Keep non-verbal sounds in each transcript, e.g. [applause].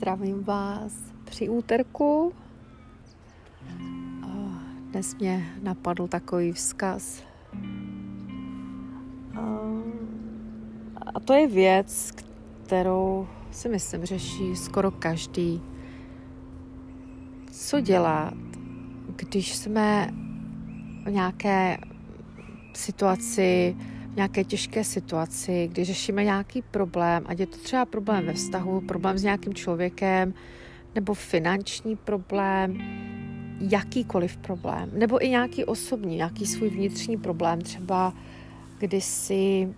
Zdravím vás při úterku. Dnes mě napadl takový vzkaz. A to je věc, kterou si myslím řeší skoro každý. Co dělat, když jsme v nějaké situaci, nějaké těžké situaci, kdy řešíme nějaký problém, ať je to třeba problém ve vztahu, problém s nějakým člověkem, nebo finanční problém, jakýkoliv problém, nebo i nějaký osobní, nějaký svůj vnitřní problém, třeba kdy si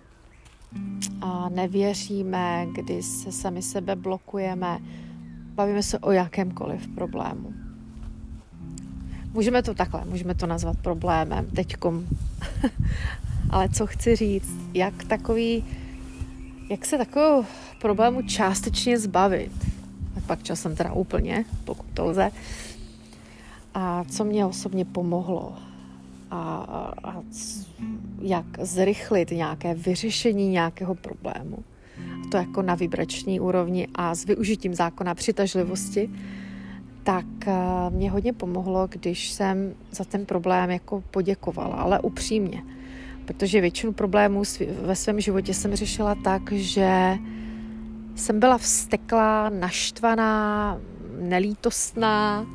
a nevěříme, kdy se sami sebe blokujeme, bavíme se o jakémkoliv problému. Můžeme to takhle, můžeme to nazvat problémem teďkom. [laughs] Ale co chci říct, jak takový, jak se takového problému částečně zbavit. A pak časem teda úplně, pokud to lze. A co mě osobně pomohlo. A, a, a jak zrychlit nějaké vyřešení nějakého problému. A to jako na vibrační úrovni a s využitím zákona přitažlivosti tak eh, mě hodně pomohlo, když jsem za ten problém jako poděkovala, ale upřímně. Protože většinu problémů ve svém životě jsem řešila tak, že jsem byla vsteklá, naštvaná, nelítostná,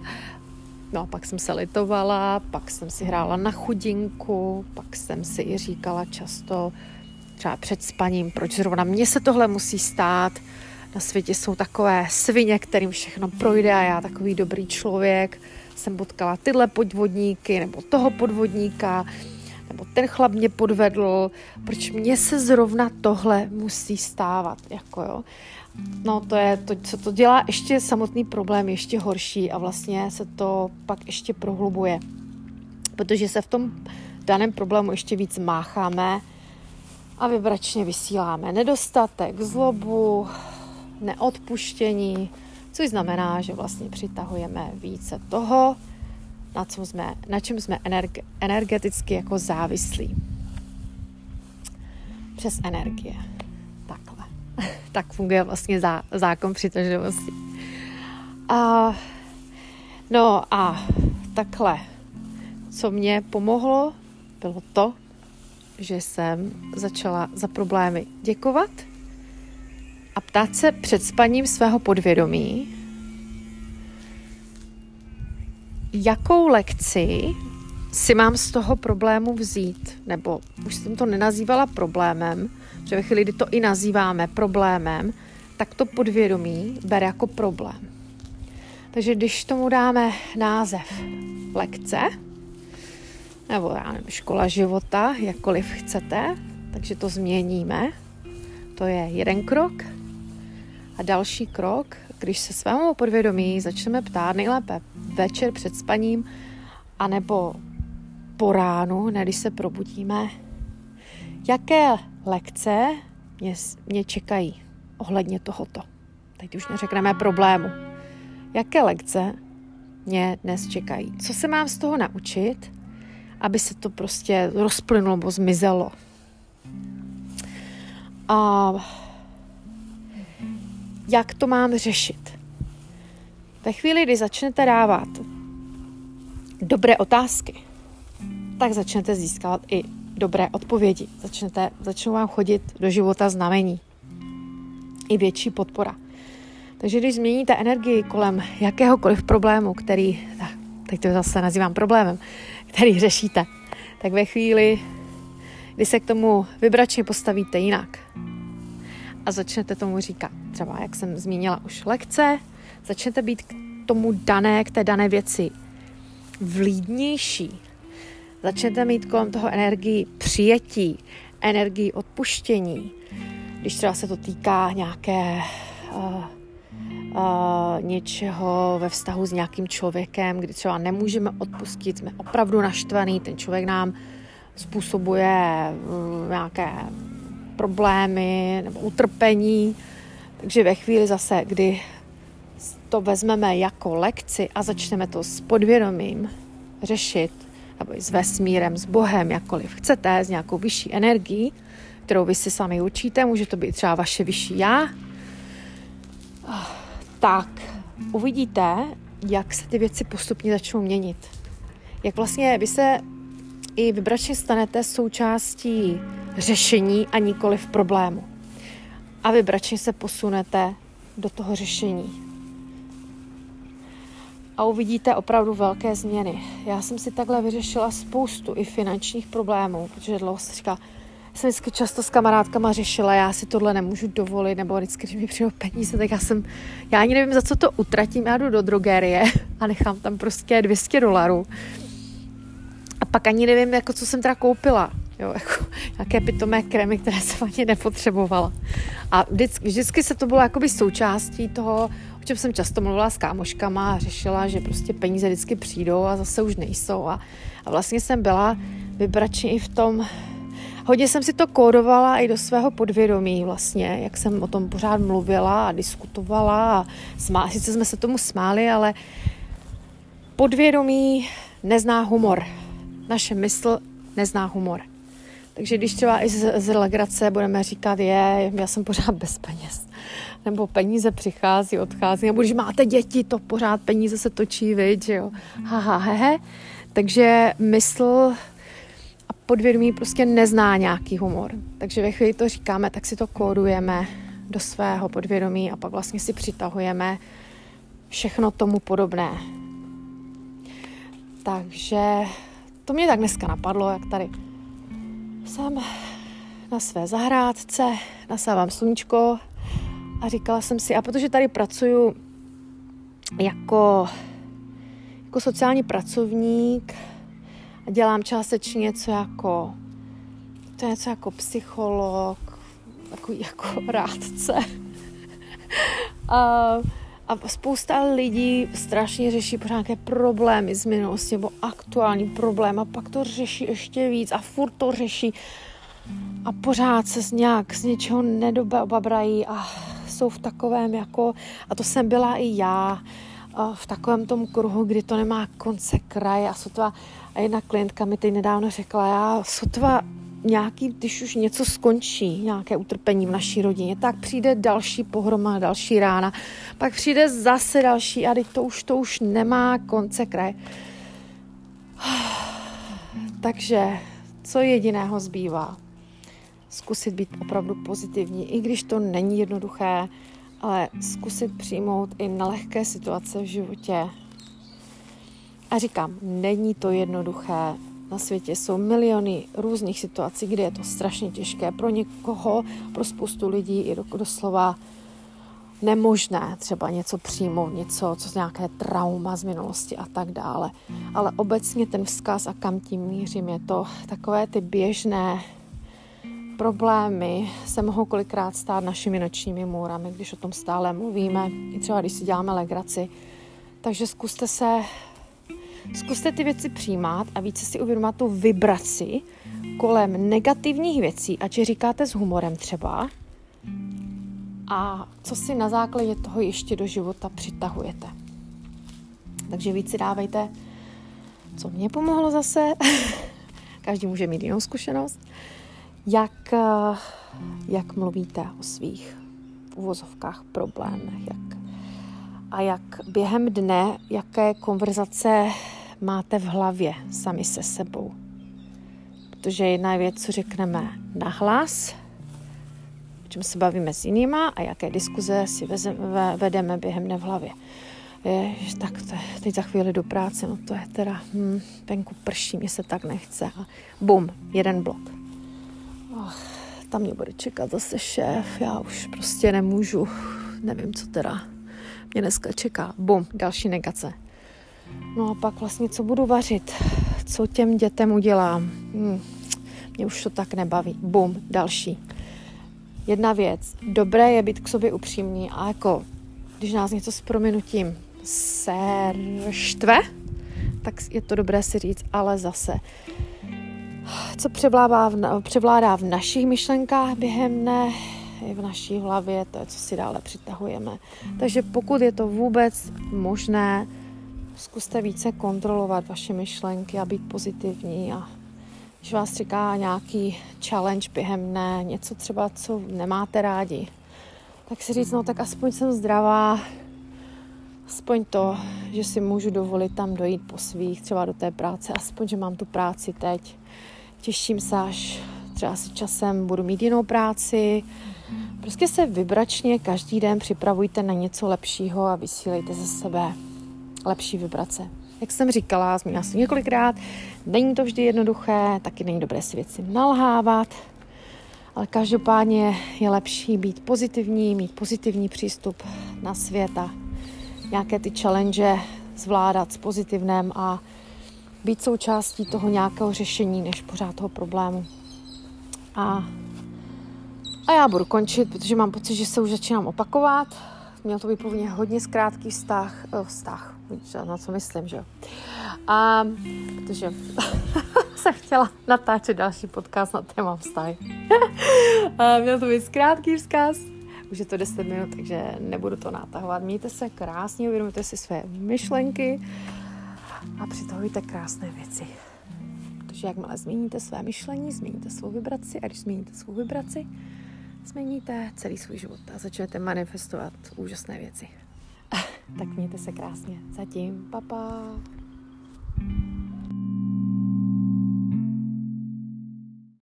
No a pak jsem se litovala, pak jsem si hrála na chudinku, pak jsem si i říkala často třeba před spaním, proč zrovna mně se tohle musí stát, na světě jsou takové svině, kterým všechno projde a já takový dobrý člověk. Jsem potkala tyhle podvodníky nebo toho podvodníka, nebo ten chlap mě podvedl, proč mě se zrovna tohle musí stávat, jako jo. No to je, to, co to dělá ještě samotný problém ještě horší a vlastně se to pak ještě prohlubuje, protože se v tom daném problému ještě víc mácháme a vybračně vysíláme nedostatek, zlobu, neodpuštění, což znamená, že vlastně přitahujeme více toho, na, čem jsme, na čem jsme energe, energeticky jako závislí. Přes energie. Takhle. [laughs] tak funguje vlastně zá, zákon přitažlivosti. A, no a takhle. Co mě pomohlo, bylo to, že jsem začala za problémy děkovat – a ptát se před spaním svého podvědomí, jakou lekci si mám z toho problému vzít, nebo už jsem to nenazývala problémem, že ve chvíli, kdy to i nazýváme problémem, tak to podvědomí bere jako problém. Takže když tomu dáme název lekce, nebo já nevím, škola života, jakkoliv chcete, takže to změníme. To je jeden krok. A další krok, když se svému podvědomí začneme ptát nejlépe večer před spaním, anebo po ránu, ne když se probudíme, jaké lekce mě, mě čekají ohledně tohoto. Teď už neřekneme problému. Jaké lekce mě dnes čekají? Co se mám z toho naučit, aby se to prostě rozplynulo nebo zmizelo? A jak to mám řešit. Ve chvíli, kdy začnete dávat dobré otázky, tak začnete získávat i dobré odpovědi. Začnete, začnou vám chodit do života znamení. I větší podpora. Takže když změníte energii kolem jakéhokoliv problému, který, teď to zase nazývám problémem, který řešíte, tak ve chvíli, kdy se k tomu vybračně postavíte jinak, a začnete tomu říkat, třeba jak jsem zmínila už lekce, začnete být k tomu dané, k té dané věci vlídnější. Začnete mít kolem toho energii přijetí, energii odpuštění. Když třeba se to týká nějaké uh, uh, něčeho ve vztahu s nějakým člověkem, kdy třeba nemůžeme odpustit, jsme opravdu naštvaný, ten člověk nám způsobuje uh, nějaké problémy nebo utrpení. Takže ve chvíli zase, kdy to vezmeme jako lekci a začneme to s podvědomím řešit, nebo s vesmírem, s Bohem, jakkoliv chcete, s nějakou vyšší energií, kterou vy si sami učíte, může to být třeba vaše vyšší já, tak uvidíte, jak se ty věci postupně začnou měnit. Jak vlastně vy se i vybračně stanete součástí řešení a nikoli v problému. A vybračně se posunete do toho řešení. A uvidíte opravdu velké změny. Já jsem si takhle vyřešila spoustu i finančních problémů, protože dlouho se říká, jsem vždycky často s kamarádkama řešila, já si tohle nemůžu dovolit, nebo vždycky, když mi přijdou peníze, tak já jsem, já ani nevím, za co to utratím, já jdu do drogerie a nechám tam prostě 200 dolarů. Pak ani nevím, jako co jsem teda koupila. Jo, jako nějaké pitomé krémy, které jsem ani nepotřebovala. A vždycky, vždycky se to bylo jakoby součástí toho, o čem jsem často mluvila s kámoškama a řešila, že prostě peníze vždycky přijdou a zase už nejsou. A, a vlastně jsem byla vybračně i v tom, hodně jsem si to kódovala i do svého podvědomí vlastně, jak jsem o tom pořád mluvila a diskutovala a smá, sice jsme se tomu smáli, ale podvědomí nezná humor. Naše mysl nezná humor. Takže když třeba i z, z legrace budeme říkat, je, já jsem pořád bez peněz, nebo peníze přichází, odchází, nebo když máte děti, to pořád peníze se točí, viď, jo, haha, hehe. Takže mysl a podvědomí prostě nezná nějaký humor. Takže ve chvíli to říkáme, tak si to kódujeme do svého podvědomí a pak vlastně si přitahujeme všechno tomu podobné. Takže to mě tak dneska napadlo, jak tady jsem na své zahrádce, nasávám sluníčko a říkala jsem si, a protože tady pracuju jako, jako sociální pracovník a dělám částečně něco jako, to je něco jako psycholog, takový jako [laughs] rádce. a, a spousta lidí strašně řeší pořád nějaké problémy z minulosti nebo aktuální problém a pak to řeší ještě víc a furt to řeší. A pořád se z nějak z něčeho nedobabrají a jsou v takovém jako, a to jsem byla i já, v takovém tom kruhu, kdy to nemá konce kraje a sotva, a jedna klientka mi teď nedávno řekla, já sotva nějaký, když už něco skončí, nějaké utrpení v naší rodině, tak přijde další pohroma, další rána, pak přijde zase další a teď to už, to už nemá konce kraje. [sighs] Takže co jediného zbývá? Zkusit být opravdu pozitivní, i když to není jednoduché, ale zkusit přijmout i na lehké situace v životě. A říkám, není to jednoduché, na světě jsou miliony různých situací, kde je to strašně těžké pro někoho, pro spoustu lidí i doslova nemožné třeba něco přijmout, něco, co nějaké trauma z minulosti a tak dále. Ale obecně ten vzkaz a kam tím mířím je to takové ty běžné problémy se mohou kolikrát stát našimi nočními můrami, když o tom stále mluvíme, i třeba když si děláme legraci. Takže zkuste se Zkuste ty věci přijímat a více si uvědomit tu vibraci kolem negativních věcí, ať je říkáte s humorem třeba, a co si na základě toho ještě do života přitahujete. Takže víc si dávejte, co mě pomohlo zase. [laughs] Každý může mít jinou zkušenost. Jak, jak mluvíte o svých uvozovkách problémech, jak, a jak během dne, jaké konverzace máte v hlavě sami se sebou. Protože jedna věc, co řekneme nahlas, o čem se bavíme s jinýma a jaké diskuze si vedeme během dne v hlavě. Je, tak to je, teď za chvíli do práce, no to je teda, hm, venku prší, mě se tak nechce. A bum, jeden blok. Oh, tam mě bude čekat zase šéf, já už prostě nemůžu, nevím, co teda mě dneska čeká. Bum, další negace. No a pak vlastně, co budu vařit? Co těm dětem udělám? Hmm, mě už to tak nebaví. Bum, další. Jedna věc. Dobré je být k sobě upřímný a jako, když nás něco s prominutím štve, tak je to dobré si říct, ale zase, co převládá v, převládá v našich myšlenkách během dne, je v naší hlavě, to je, co si dále přitahujeme. Takže pokud je to vůbec možné, zkuste více kontrolovat vaše myšlenky a být pozitivní a když vás čeká nějaký challenge během dne, něco třeba, co nemáte rádi, tak si říct, no tak aspoň jsem zdravá, aspoň to, že si můžu dovolit tam dojít po svých, třeba do té práce, aspoň, že mám tu práci teď. Těším se, až třeba si časem budu mít jinou práci. Prostě se vybračně každý den připravujte na něco lepšího a vysílejte ze sebe lepší vibrace. Jak jsem říkala, zmínila jsem několikrát, není to vždy jednoduché, taky není dobré si věci nalhávat, ale každopádně je lepší být pozitivní, mít pozitivní přístup na svět a nějaké ty challenge zvládat s pozitivnem a být součástí toho nějakého řešení, než pořád toho problému. A, a já budu končit, protože mám pocit, že se už začínám opakovat. Měl to být povinně hodně zkrátký vztah, uh, vztah, na co myslím, že jo. A protože [laughs] jsem chtěla natáčet další podcast na téma vztahy. [laughs] a měl to být krátký vzkaz, už je to 10 minut, takže nebudu to natahovat. Mějte se krásně, uvědomujte si své myšlenky a přitahujte krásné věci. Protože jakmile změníte své myšlení, změníte svou vibraci a když změníte svou vibraci, změníte celý svůj život a začnete manifestovat úžasné věci. [laughs] tak mějte se krásně. Zatím, papa. Pa.